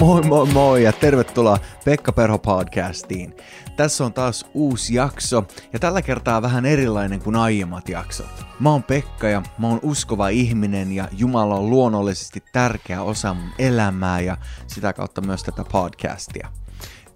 Moi moi moi ja tervetuloa Pekka Perho podcastiin. Tässä on taas uusi jakso ja tällä kertaa vähän erilainen kuin aiemmat jaksot. Mä oon Pekka ja mä oon uskova ihminen ja Jumala on luonnollisesti tärkeä osa mun elämää ja sitä kautta myös tätä podcastia.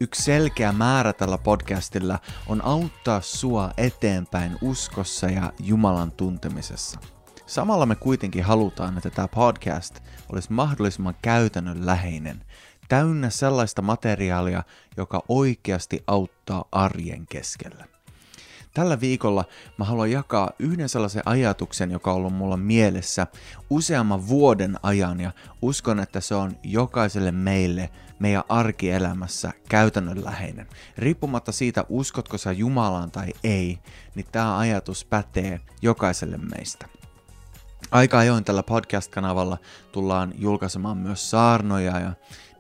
Yksi selkeä määrä tällä podcastilla on auttaa sua eteenpäin uskossa ja Jumalan tuntemisessa. Samalla me kuitenkin halutaan, että tämä podcast olisi mahdollisimman käytännönläheinen, täynnä sellaista materiaalia, joka oikeasti auttaa arjen keskellä. Tällä viikolla mä haluan jakaa yhden sellaisen ajatuksen, joka on ollut mulla mielessä useamman vuoden ajan ja uskon, että se on jokaiselle meille meidän arkielämässä käytännönläheinen. Riippumatta siitä, uskotko sä Jumalaan tai ei, niin tämä ajatus pätee jokaiselle meistä. Aika ajoin tällä podcast-kanavalla tullaan julkaisemaan myös saarnoja ja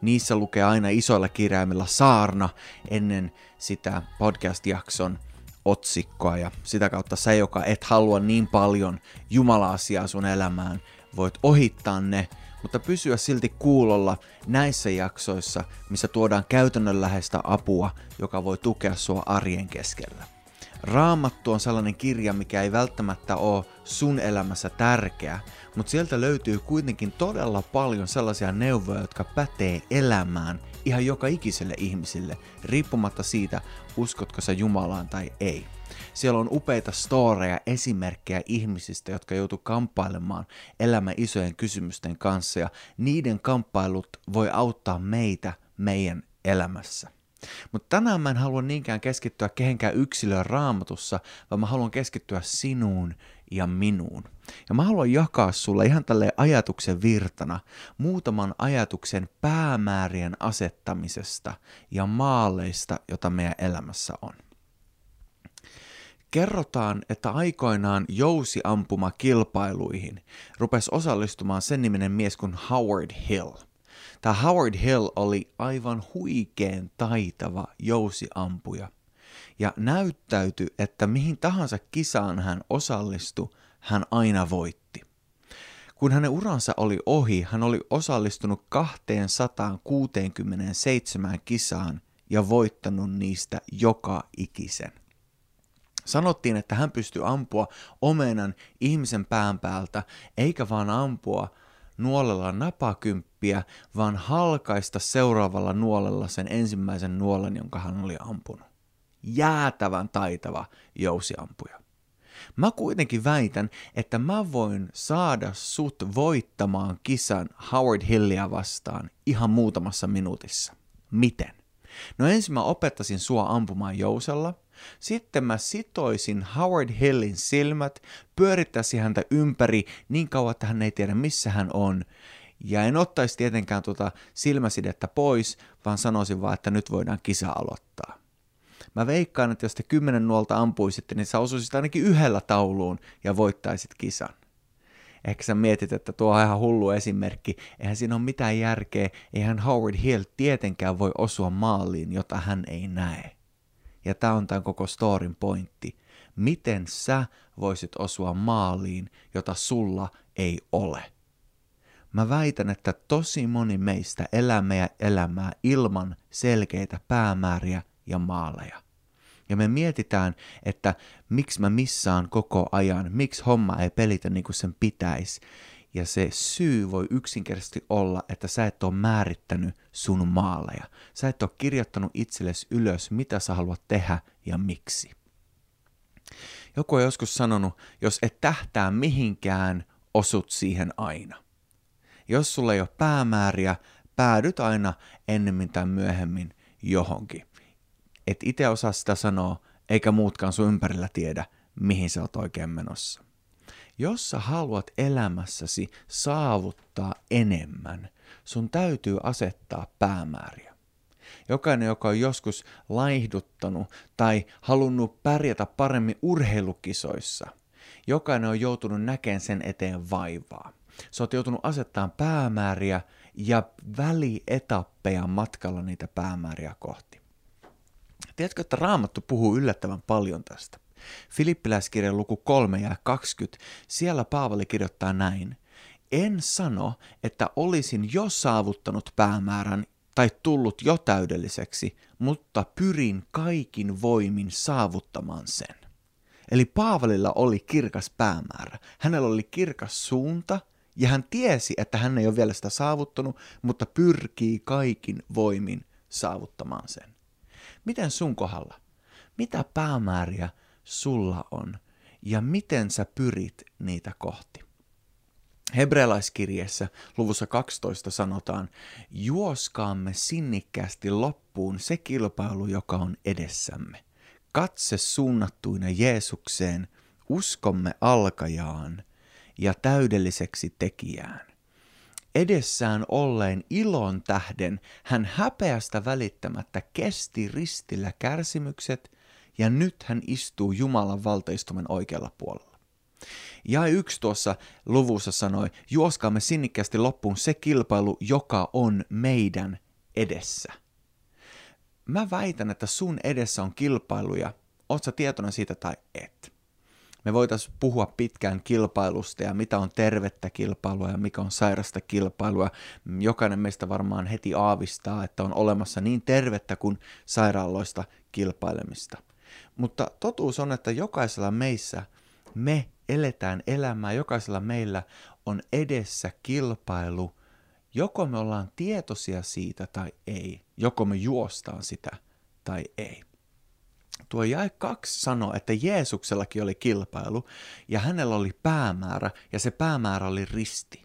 niissä lukee aina isoilla kirjaimilla saarna ennen sitä podcast-jakson otsikkoa ja sitä kautta sä, joka et halua niin paljon Jumala-asiaa sun elämään, voit ohittaa ne, mutta pysyä silti kuulolla näissä jaksoissa, missä tuodaan käytännönläheistä apua, joka voi tukea sua arjen keskellä. Raamattu on sellainen kirja, mikä ei välttämättä ole sun elämässä tärkeä, mutta sieltä löytyy kuitenkin todella paljon sellaisia neuvoja, jotka pätee elämään ihan joka ikiselle ihmisille, riippumatta siitä, uskotko sä Jumalaan tai ei. Siellä on upeita storeja, esimerkkejä ihmisistä, jotka joutu kamppailemaan elämän isojen kysymysten kanssa ja niiden kamppailut voi auttaa meitä meidän elämässä. Mutta tänään mä en halua niinkään keskittyä kehenkään yksilöön raamatussa, vaan mä haluan keskittyä sinuun ja minuun. Ja mä haluan jakaa sulle ihan tälle ajatuksen virtana muutaman ajatuksen päämäärien asettamisesta ja maaleista, jota meidän elämässä on. Kerrotaan, että aikoinaan jousiampuma kilpailuihin rupesi osallistumaan sen niminen mies kuin Howard Hill – Tämä Howard Hill oli aivan huikeen taitava jousiampuja ja näyttäytyi, että mihin tahansa kisaan hän osallistui, hän aina voitti. Kun hänen uransa oli ohi, hän oli osallistunut 267 kisaan ja voittanut niistä joka ikisen. Sanottiin, että hän pystyi ampua omenan ihmisen pään päältä, eikä vaan ampua nuolella napakymppiä, vaan halkaista seuraavalla nuolella sen ensimmäisen nuolen, jonka hän oli ampunut. Jäätävän taitava jousiampuja. Mä kuitenkin väitän, että mä voin saada sut voittamaan kisan Howard Hillia vastaan ihan muutamassa minuutissa. Miten? No ensin mä opettaisin sua ampumaan jousella, sitten mä sitoisin Howard Hillin silmät, pyörittäisin häntä ympäri niin kauan, että hän ei tiedä missä hän on. Ja en ottaisi tietenkään tuota silmäsidettä pois, vaan sanoisin vaan, että nyt voidaan kisa aloittaa. Mä veikkaan, että jos te kymmenen nuolta ampuisitte, niin sä osuisit ainakin yhdellä tauluun ja voittaisit kisan. Ehkä sä mietit, että tuo on ihan hullu esimerkki. Eihän siinä ole mitään järkeä. Eihän Howard Hill tietenkään voi osua maaliin, jota hän ei näe. Ja tämä on tämän koko storin pointti. Miten sä voisit osua maaliin, jota sulla ei ole? Mä väitän, että tosi moni meistä elää meidän elämää ilman selkeitä päämääriä ja maaleja. Ja me mietitään, että miksi mä missaan koko ajan, miksi homma ei pelitä niin kuin sen pitäisi. Ja se syy voi yksinkertaisesti olla, että sä et ole määrittänyt sun maaleja. Sä et ole kirjoittanut itsellesi ylös, mitä sä haluat tehdä ja miksi. Joku on joskus sanonut, jos et tähtää mihinkään, osut siihen aina. Jos sulla ei ole päämääriä, päädyt aina ennemmin tai myöhemmin johonkin. Et itse osaa sitä sanoa, eikä muutkaan sun ympärillä tiedä, mihin sä oot oikein menossa. Jos sä haluat elämässäsi saavuttaa enemmän, sun täytyy asettaa päämääriä. Jokainen, joka on joskus laihduttanut tai halunnut pärjätä paremmin urheilukisoissa, jokainen on joutunut näkemään sen eteen vaivaa. Sä oot joutunut asettamaan päämääriä ja välietappeja matkalla niitä päämääriä kohti. Tiedätkö, että Raamattu puhuu yllättävän paljon tästä? Filippiläiskirjan luku 3 ja 20, siellä Paavali kirjoittaa näin. En sano, että olisin jo saavuttanut päämäärän tai tullut jo täydelliseksi, mutta pyrin kaikin voimin saavuttamaan sen. Eli Paavalilla oli kirkas päämäärä. Hänellä oli kirkas suunta ja hän tiesi, että hän ei ole vielä sitä saavuttanut, mutta pyrkii kaikin voimin saavuttamaan sen. Miten sun kohdalla? Mitä päämääriä sulla on ja miten sä pyrit niitä kohti? Hebrealaiskirjeessä luvussa 12 sanotaan, juoskaamme sinnikkäästi loppuun se kilpailu, joka on edessämme. Katse suunnattuina Jeesukseen, uskomme alkajaan ja täydelliseksi tekijään. Edessään olleen ilon tähden hän häpeästä välittämättä kesti ristillä kärsimykset ja nyt hän istuu Jumalan valtaistumen oikealla puolella. Ja yksi tuossa luvussa sanoi, juoskaamme sinnikkäästi loppuun se kilpailu, joka on meidän edessä. Mä väitän, että sun edessä on kilpailuja, oot sä tietoinen siitä tai et. Me voitaisiin puhua pitkään kilpailusta ja mitä on tervettä kilpailua ja mikä on sairasta kilpailua. Jokainen meistä varmaan heti aavistaa, että on olemassa niin tervettä kuin sairaaloista kilpailemista. Mutta totuus on, että jokaisella meissä me eletään elämää, jokaisella meillä on edessä kilpailu, joko me ollaan tietoisia siitä tai ei, joko me juostaan sitä tai ei. Tuo jae kaksi sanoo, että Jeesuksellakin oli kilpailu ja hänellä oli päämäärä ja se päämäärä oli risti.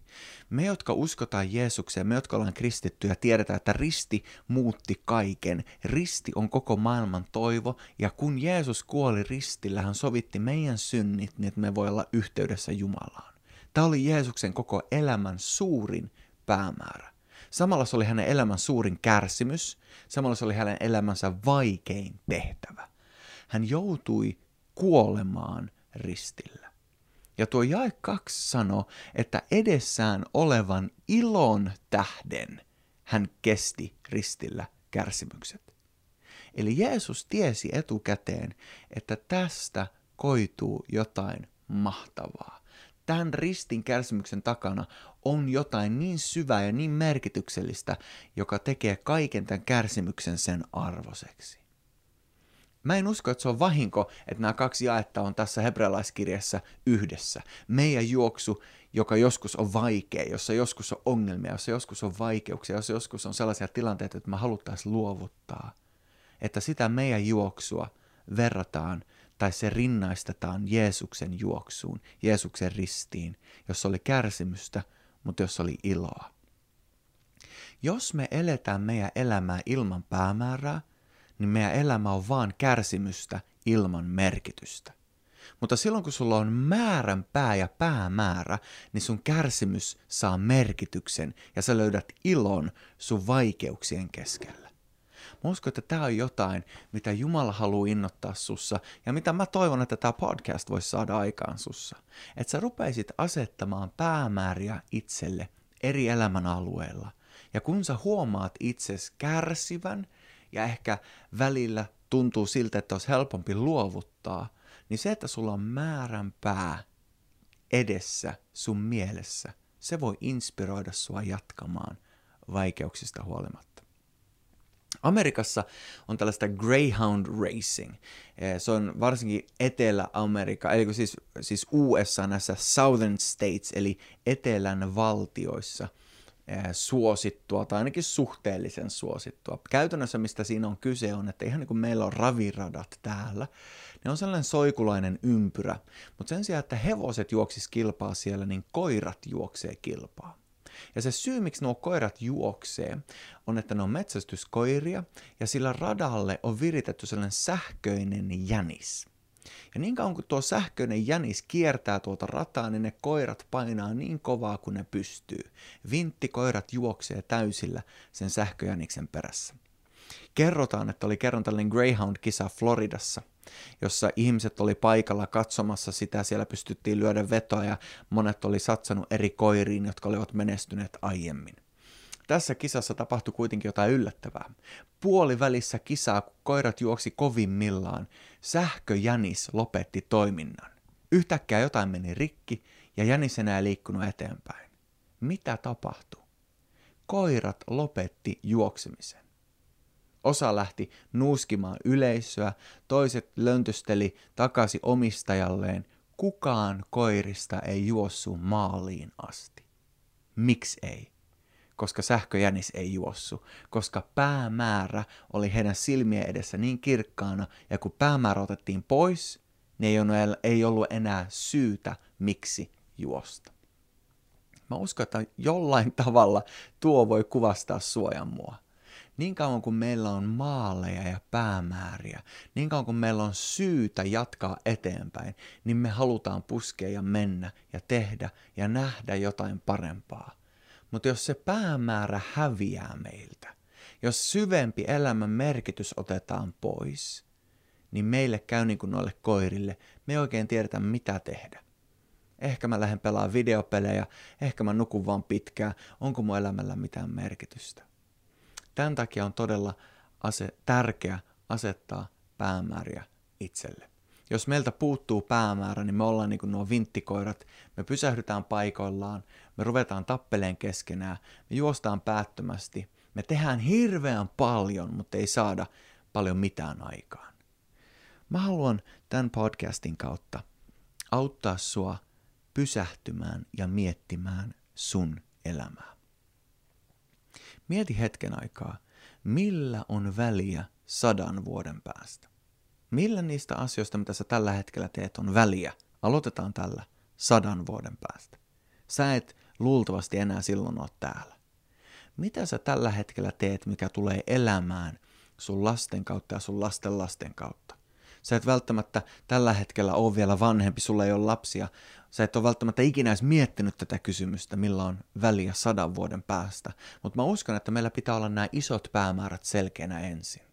Me, jotka uskotaan Jeesukseen, me, jotka ollaan kristittyjä, tiedetään, että risti muutti kaiken. Risti on koko maailman toivo, ja kun Jeesus kuoli ristillä, hän sovitti meidän synnit niin, että me voi olla yhteydessä Jumalaan. Tämä oli Jeesuksen koko elämän suurin päämäärä. Samalla se oli hänen elämän suurin kärsimys, samalla se oli hänen elämänsä vaikein tehtävä. Hän joutui kuolemaan ristillä. Ja tuo jae kaksi sanoo, että edessään olevan ilon tähden hän kesti ristillä kärsimykset. Eli Jeesus tiesi etukäteen, että tästä koituu jotain mahtavaa. Tämän ristin kärsimyksen takana on jotain niin syvää ja niin merkityksellistä, joka tekee kaiken tämän kärsimyksen sen arvoseksi. Mä en usko, että se on vahinko, että nämä kaksi jaetta on tässä hebrealaiskirjassa yhdessä. Meidän juoksu, joka joskus on vaikea, jossa joskus on ongelmia, jossa joskus on vaikeuksia, jossa joskus on sellaisia tilanteita, että me haluttaisiin luovuttaa. Että sitä meidän juoksua verrataan tai se rinnaistetaan Jeesuksen juoksuun, Jeesuksen ristiin, jossa oli kärsimystä, mutta jossa oli iloa. Jos me eletään meidän elämää ilman päämäärää, niin meidän elämä on vaan kärsimystä ilman merkitystä. Mutta silloin kun sulla on määrän pää ja päämäärä, niin sun kärsimys saa merkityksen ja sä löydät ilon sun vaikeuksien keskellä. Mä uskon, että tämä on jotain, mitä Jumala haluaa innottaa sussa ja mitä mä toivon, että tämä podcast voisi saada aikaan sussa. Että sä rupeisit asettamaan päämääriä itselle eri elämän alueilla. Ja kun sä huomaat itses kärsivän ja ehkä välillä tuntuu siltä, että olisi helpompi luovuttaa, niin se, että sulla on määränpää edessä sun mielessä, se voi inspiroida sua jatkamaan vaikeuksista huolimatta. Amerikassa on tällaista Greyhound Racing. Eh, se on varsinkin Etelä-Amerikka, eli siis, siis USA näissä Southern States, eli etelän valtioissa – suosittua tai ainakin suhteellisen suosittua. Käytännössä mistä siinä on kyse on, että ihan niin kuin meillä on raviradat täällä, ne on sellainen soikulainen ympyrä, mutta sen sijaan, että hevoset juoksis kilpaa siellä, niin koirat juoksee kilpaa. Ja se syy, miksi nuo koirat juoksee, on, että ne on metsästyskoiria ja sillä radalle on viritetty sellainen sähköinen jänis. Ja niin kauan kuin tuo sähköinen jänis kiertää tuota rataa, niin ne koirat painaa niin kovaa kuin ne pystyy. Vinttikoirat juoksee täysillä sen sähköjäniksen perässä. Kerrotaan, että oli kerran tällainen Greyhound-kisa Floridassa, jossa ihmiset oli paikalla katsomassa sitä, siellä pystyttiin lyödä vetoa ja monet oli satsannut eri koiriin, jotka olivat menestyneet aiemmin. Tässä kisassa tapahtui kuitenkin jotain yllättävää. Puolivälissä kisaa, kun koirat juoksi kovimmillaan, sähköjänis lopetti toiminnan. Yhtäkkiä jotain meni rikki ja jänis enää liikkunut eteenpäin. mitä tapahtui? Koirat lopetti juoksemisen. Osa lähti nuuskimaan yleisöä, toiset löntysteli takaisin omistajalleen. Kukaan koirista ei juossu maaliin asti. Miksi ei? Koska sähköjänis ei juossu, koska päämäärä oli heidän silmien edessä niin kirkkaana, ja kun päämäärä otettiin pois, niin ei ollut enää syytä, miksi juosta. Mä uskon, että jollain tavalla tuo voi kuvastaa suojan mua. Niin kauan kuin meillä on maaleja ja päämääriä, niin kauan kuin meillä on syytä jatkaa eteenpäin, niin me halutaan puskea ja mennä ja tehdä ja nähdä jotain parempaa. Mutta jos se päämäärä häviää meiltä, jos syvempi elämän merkitys otetaan pois, niin meille käy niin kuin noille koirille, me ei oikein tiedetä mitä tehdä. Ehkä mä lähden pelaamaan videopelejä, ehkä mä nukun vaan pitkään, onko mun elämällä mitään merkitystä. Tämän takia on todella ase- tärkeä asettaa päämääriä itselle. Jos meiltä puuttuu päämäärä, niin me ollaan niin kuin nuo vinttikoirat. Me pysähdytään paikoillaan, me ruvetaan tappeleen keskenään, me juostaan päättömästi. Me tehdään hirveän paljon, mutta ei saada paljon mitään aikaan. Mä haluan tämän podcastin kautta auttaa sua pysähtymään ja miettimään sun elämää. Mieti hetken aikaa, millä on väliä sadan vuoden päästä. Millä niistä asioista, mitä sä tällä hetkellä teet, on väliä? Aloitetaan tällä sadan vuoden päästä. Sä et luultavasti enää silloin ole täällä. Mitä sä tällä hetkellä teet, mikä tulee elämään sun lasten kautta ja sun lasten lasten kautta? Sä et välttämättä tällä hetkellä ole vielä vanhempi, sulla ei ole lapsia. Sä et ole välttämättä ikinä edes miettinyt tätä kysymystä, millä on väliä sadan vuoden päästä. Mutta mä uskon, että meillä pitää olla nämä isot päämäärät selkeänä ensin.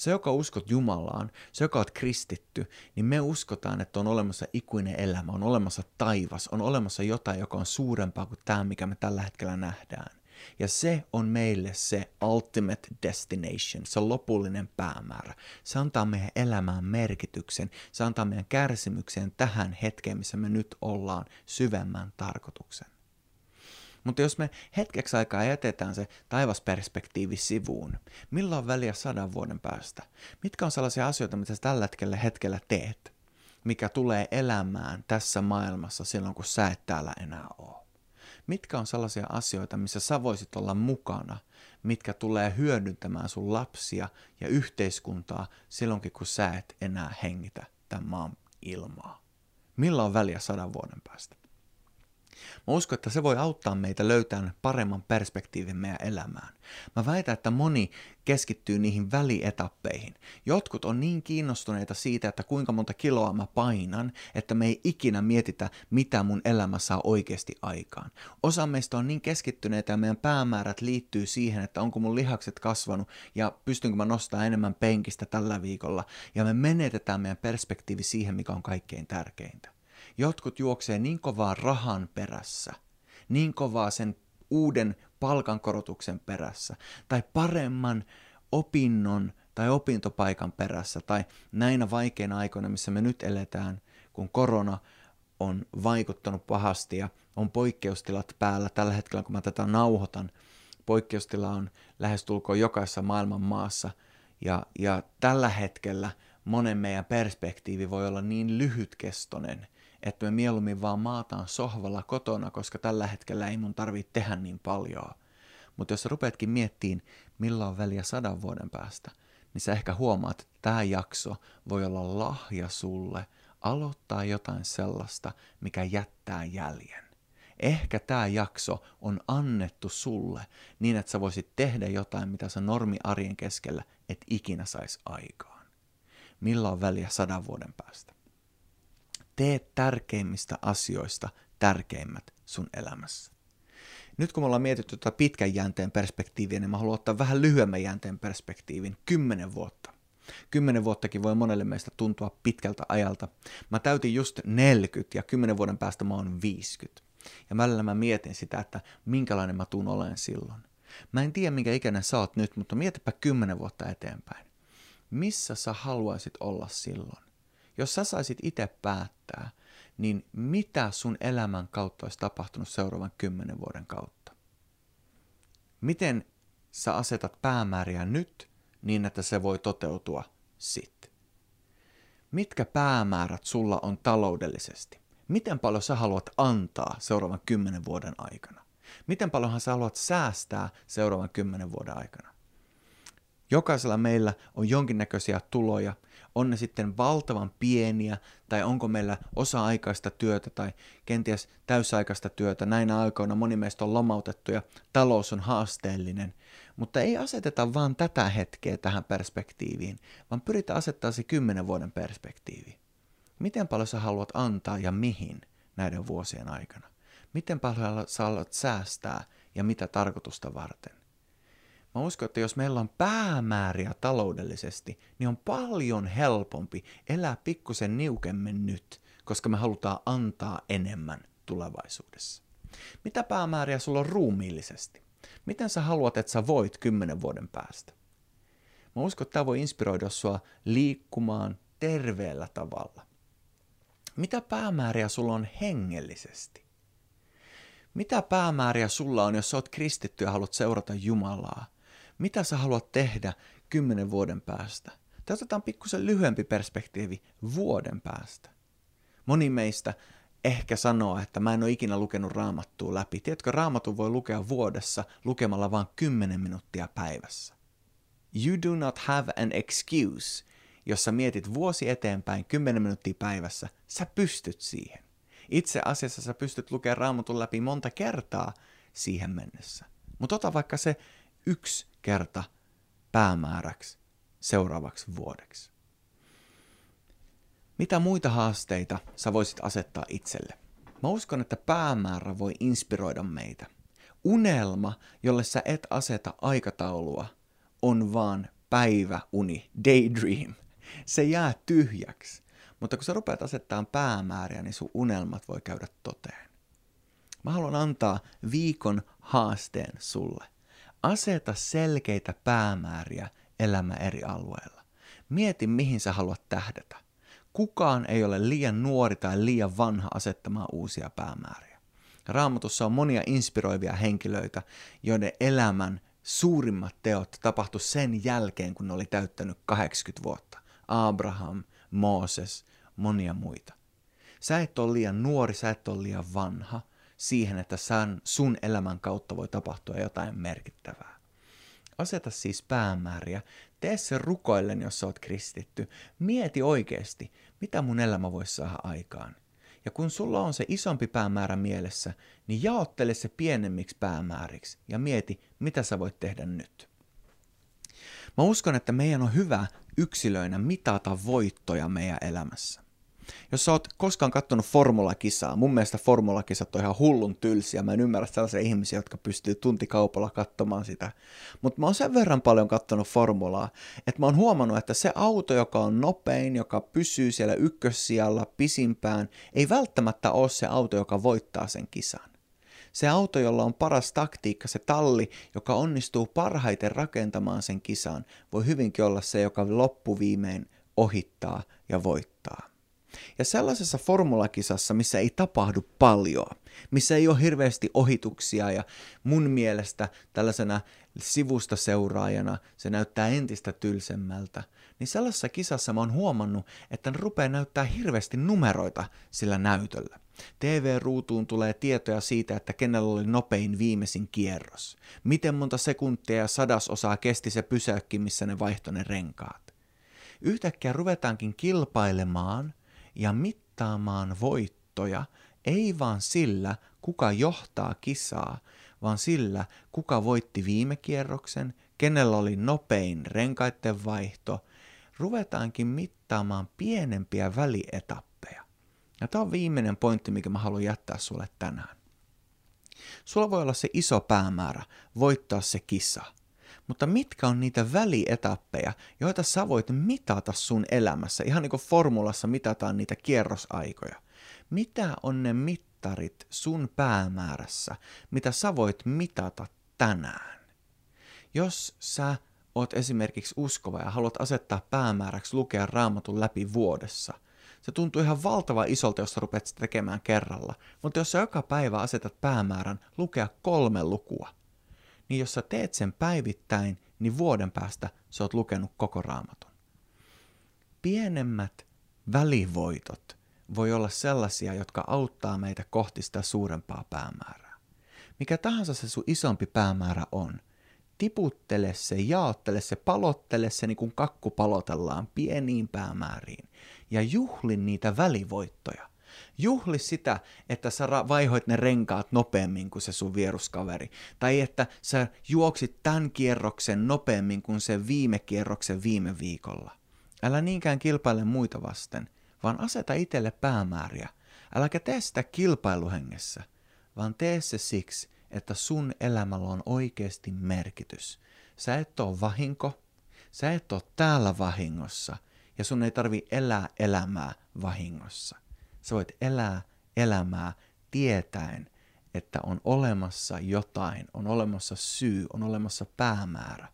Se, joka uskot Jumalaan, se, joka oot kristitty, niin me uskotaan, että on olemassa ikuinen elämä, on olemassa taivas, on olemassa jotain, joka on suurempaa kuin tämä, mikä me tällä hetkellä nähdään. Ja se on meille se ultimate destination, se lopullinen päämäärä. Se antaa meidän elämään merkityksen, se antaa meidän kärsimykseen tähän hetkeen, missä me nyt ollaan, syvemmän tarkoituksen. Mutta jos me hetkeksi aikaa jätetään se taivasperspektiivi sivuun, milloin on väliä sadan vuoden päästä? Mitkä on sellaisia asioita, mitä sä tällä hetkellä, hetkellä teet, mikä tulee elämään tässä maailmassa silloin, kun sä et täällä enää ole? mitkä on sellaisia asioita, missä sä voisit olla mukana, mitkä tulee hyödyntämään sun lapsia ja yhteiskuntaa silloinkin, kun sä et enää hengitä tämän maan ilmaa. Millä on väliä sadan vuoden päästä? Mä uskon, että se voi auttaa meitä löytämään paremman perspektiivin meidän elämään. Mä väitän, että moni keskittyy niihin välietappeihin. Jotkut on niin kiinnostuneita siitä, että kuinka monta kiloa mä painan, että me ei ikinä mietitä, mitä mun elämä saa oikeasti aikaan. Osa meistä on niin keskittyneitä ja meidän päämäärät liittyy siihen, että onko mun lihakset kasvanut ja pystynkö mä nostamaan enemmän penkistä tällä viikolla. Ja me menetetään meidän perspektiivi siihen, mikä on kaikkein tärkeintä. Jotkut juoksee niin kovaa rahan perässä, niin kovaa sen uuden palkankorotuksen perässä, tai paremman opinnon tai opintopaikan perässä, tai näinä vaikeina aikoina, missä me nyt eletään, kun korona on vaikuttanut pahasti ja on poikkeustilat päällä. Tällä hetkellä, kun mä tätä nauhoitan, poikkeustila on lähestulkoon jokaisessa maailman maassa. Ja, ja tällä hetkellä monen meidän perspektiivi voi olla niin lyhytkestoinen, että me mieluummin vaan maataan sohvalla kotona, koska tällä hetkellä ei mun tarvitse tehdä niin paljon. Mutta jos sä rupeatkin miettiin, milloin on väliä sadan vuoden päästä, niin sä ehkä huomaat, että tämä jakso voi olla lahja sulle aloittaa jotain sellaista, mikä jättää jäljen. Ehkä tämä jakso on annettu sulle niin, että sä voisit tehdä jotain, mitä sä normi arjen keskellä et ikinä saisi aikaan. Milloin on väliä sadan vuoden päästä? Tee tärkeimmistä asioista tärkeimmät sun elämässä. Nyt kun me ollaan mietitty tätä pitkän jänteen perspektiiviä, niin mä haluan ottaa vähän lyhyemmän jänteen perspektiivin, kymmenen vuotta. Kymmenen vuottakin voi monelle meistä tuntua pitkältä ajalta. Mä täytin just 40 ja kymmenen vuoden päästä mä oon 50. Ja välillä mä mietin sitä, että minkälainen mä tuun olen silloin. Mä en tiedä, minkä ikäinen sä oot nyt, mutta mietipä kymmenen vuotta eteenpäin. Missä sä haluaisit olla silloin? Jos sä saisit itse päättää, niin mitä sun elämän kautta olisi tapahtunut seuraavan kymmenen vuoden kautta? Miten sä asetat päämääriä nyt niin, että se voi toteutua sitten? Mitkä päämäärät sulla on taloudellisesti? Miten paljon sä haluat antaa seuraavan kymmenen vuoden aikana? Miten paljonhan sä haluat säästää seuraavan kymmenen vuoden aikana? Jokaisella meillä on jonkinnäköisiä tuloja, on ne sitten valtavan pieniä, tai onko meillä osa-aikaista työtä tai kenties täysaikaista työtä. Näinä aikoina moni meistä on lomautettu ja talous on haasteellinen. Mutta ei aseteta vaan tätä hetkeä tähän perspektiiviin, vaan pyritään asettaa se kymmenen vuoden perspektiivi. Miten paljon sä haluat antaa ja mihin näiden vuosien aikana? Miten paljon sä haluat säästää ja mitä tarkoitusta varten? Mä uskon, että jos meillä on päämääriä taloudellisesti, niin on paljon helpompi elää pikkusen niukemmin nyt, koska me halutaan antaa enemmän tulevaisuudessa. Mitä päämääriä sulla on ruumiillisesti? Miten sä haluat, että sä voit kymmenen vuoden päästä? Mä uskon, että tämä voi inspiroida sua liikkumaan terveellä tavalla. Mitä päämääriä sulla on hengellisesti? Mitä päämääriä sulla on, jos sä oot kristitty ja haluat seurata Jumalaa? Mitä sä haluat tehdä kymmenen vuoden päästä? Tai otetaan pikkusen lyhyempi perspektiivi vuoden päästä. Moni meistä ehkä sanoo, että mä en ole ikinä lukenut raamattua läpi. Tiedätkö, raamatun voi lukea vuodessa lukemalla vain 10 minuuttia päivässä. You do not have an excuse. Jos sä mietit vuosi eteenpäin 10 minuuttia päivässä, sä pystyt siihen. Itse asiassa sä pystyt lukemaan raamatun läpi monta kertaa siihen mennessä. Mutta ota vaikka se yksi kerta päämääräksi seuraavaksi vuodeksi. Mitä muita haasteita sä voisit asettaa itselle? Mä uskon, että päämäärä voi inspiroida meitä. Unelma, jolle sä et aseta aikataulua, on vaan päiväuni, daydream. Se jää tyhjäksi. Mutta kun sä rupeat asettamaan päämääriä, niin sun unelmat voi käydä toteen. Mä haluan antaa viikon haasteen sulle. Aseta selkeitä päämääriä elämä eri alueilla. Mieti, mihin sä haluat tähdätä. Kukaan ei ole liian nuori tai liian vanha asettamaan uusia päämääriä. Raamatussa on monia inspiroivia henkilöitä, joiden elämän suurimmat teot tapahtu sen jälkeen, kun ne oli täyttänyt 80 vuotta. Abraham, Mooses, monia muita. Sä et ole liian nuori, sä et ole liian vanha siihen, että sän, sun elämän kautta voi tapahtua jotain merkittävää. Aseta siis päämääriä, tee se rukoillen, jos sä oot kristitty. Mieti oikeasti, mitä mun elämä voisi saada aikaan. Ja kun sulla on se isompi päämäärä mielessä, niin jaottele se pienemmiksi päämääriksi ja mieti, mitä sä voit tehdä nyt. Mä uskon, että meidän on hyvä yksilöinä mitata voittoja meidän elämässä. Jos sä oot koskaan kattonut formulakisaa, mun mielestä formulakisat on ihan hullun tylsiä. Mä en ymmärrä sellaisia ihmisiä, jotka pystyy tuntikaupalla katsomaan sitä. Mutta mä oon sen verran paljon kattonut formulaa, että mä oon huomannut, että se auto, joka on nopein, joka pysyy siellä ykkössijalla pisimpään, ei välttämättä ole se auto, joka voittaa sen kisan. Se auto, jolla on paras taktiikka, se talli, joka onnistuu parhaiten rakentamaan sen kisan, voi hyvinkin olla se, joka loppuviimein ohittaa ja voittaa. Ja sellaisessa formulakisassa, missä ei tapahdu paljon, missä ei ole hirveästi ohituksia ja mun mielestä tällaisena sivusta seuraajana se näyttää entistä tylsemmältä, niin sellaisessa kisassa mä oon huomannut, että ne rupeaa näyttää hirveästi numeroita sillä näytöllä. TV-ruutuun tulee tietoja siitä, että kenellä oli nopein viimeisin kierros. Miten monta sekuntia ja sadasosaa kesti se pysäykki, missä ne vaihtoi ne renkaat. Yhtäkkiä ruvetaankin kilpailemaan ja mittaamaan voittoja ei vaan sillä, kuka johtaa kisaa, vaan sillä, kuka voitti viime kierroksen, kenellä oli nopein renkaiden vaihto, ruvetaankin mittaamaan pienempiä välietappeja. Ja tämä on viimeinen pointti, mikä mä haluan jättää sulle tänään. Sulla voi olla se iso päämäärä, voittaa se kisa – mutta mitkä on niitä välietappeja, joita sä voit mitata sun elämässä, ihan niin kuin formulassa mitataan niitä kierrosaikoja. Mitä on ne mittarit sun päämäärässä, mitä sä voit mitata tänään? Jos sä oot esimerkiksi uskova ja haluat asettaa päämääräksi lukea raamatun läpi vuodessa, Se tuntuu ihan valtava isolta, jos sä rupeat sitä tekemään kerralla. Mutta jos sä joka päivä asetat päämäärän lukea kolme lukua, niin jos sä teet sen päivittäin, niin vuoden päästä sä oot lukenut koko raamatun. Pienemmät välivoitot voi olla sellaisia, jotka auttaa meitä kohti sitä suurempaa päämäärää. Mikä tahansa se sun isompi päämäärä on, tiputtele se, jaottele se, palottele se niin kuin kakku palotellaan pieniin päämääriin ja juhli niitä välivoittoja. Juhli sitä, että sä vaihoit ne renkaat nopeammin kuin se sun vieruskaveri. Tai että sä juoksit tämän kierroksen nopeammin kuin se viime kierroksen viime viikolla. Älä niinkään kilpaile muita vasten, vaan aseta itselle päämääriä. Äläkä tee sitä kilpailuhengessä, vaan tee se siksi, että sun elämällä on oikeasti merkitys. Sä et ole vahinko, sä et ole täällä vahingossa ja sun ei tarvi elää elämää vahingossa. Sä voit elää elämää tietäen, että on olemassa jotain, on olemassa syy, on olemassa päämäärä.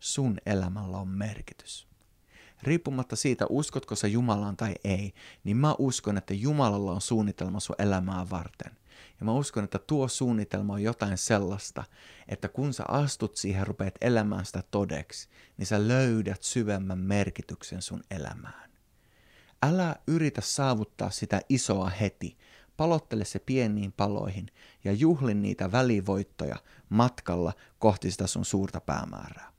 Sun elämällä on merkitys. Riippumatta siitä, uskotko sä Jumalaan tai ei, niin mä uskon, että Jumalalla on suunnitelma sun elämää varten. Ja mä uskon, että tuo suunnitelma on jotain sellaista, että kun sä astut siihen, rupeat elämään sitä todeksi, niin sä löydät syvemmän merkityksen sun elämään. Älä yritä saavuttaa sitä isoa heti, palottele se pieniin paloihin ja juhlin niitä välivoittoja matkalla kohti sitä sun suurta päämäärää.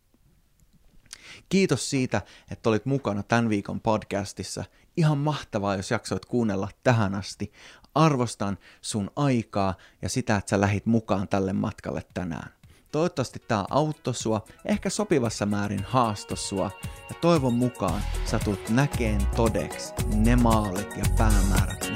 Kiitos siitä, että olit mukana tämän viikon podcastissa. Ihan mahtavaa, jos jaksoit kuunnella tähän asti. Arvostan sun aikaa ja sitä, että sä lähit mukaan tälle matkalle tänään. Toivottavasti tämä auttoi sua, ehkä sopivassa määrin haasto sua, ja toivon mukaan sä tulet näkeen todeksi ne maalit ja päämäärät,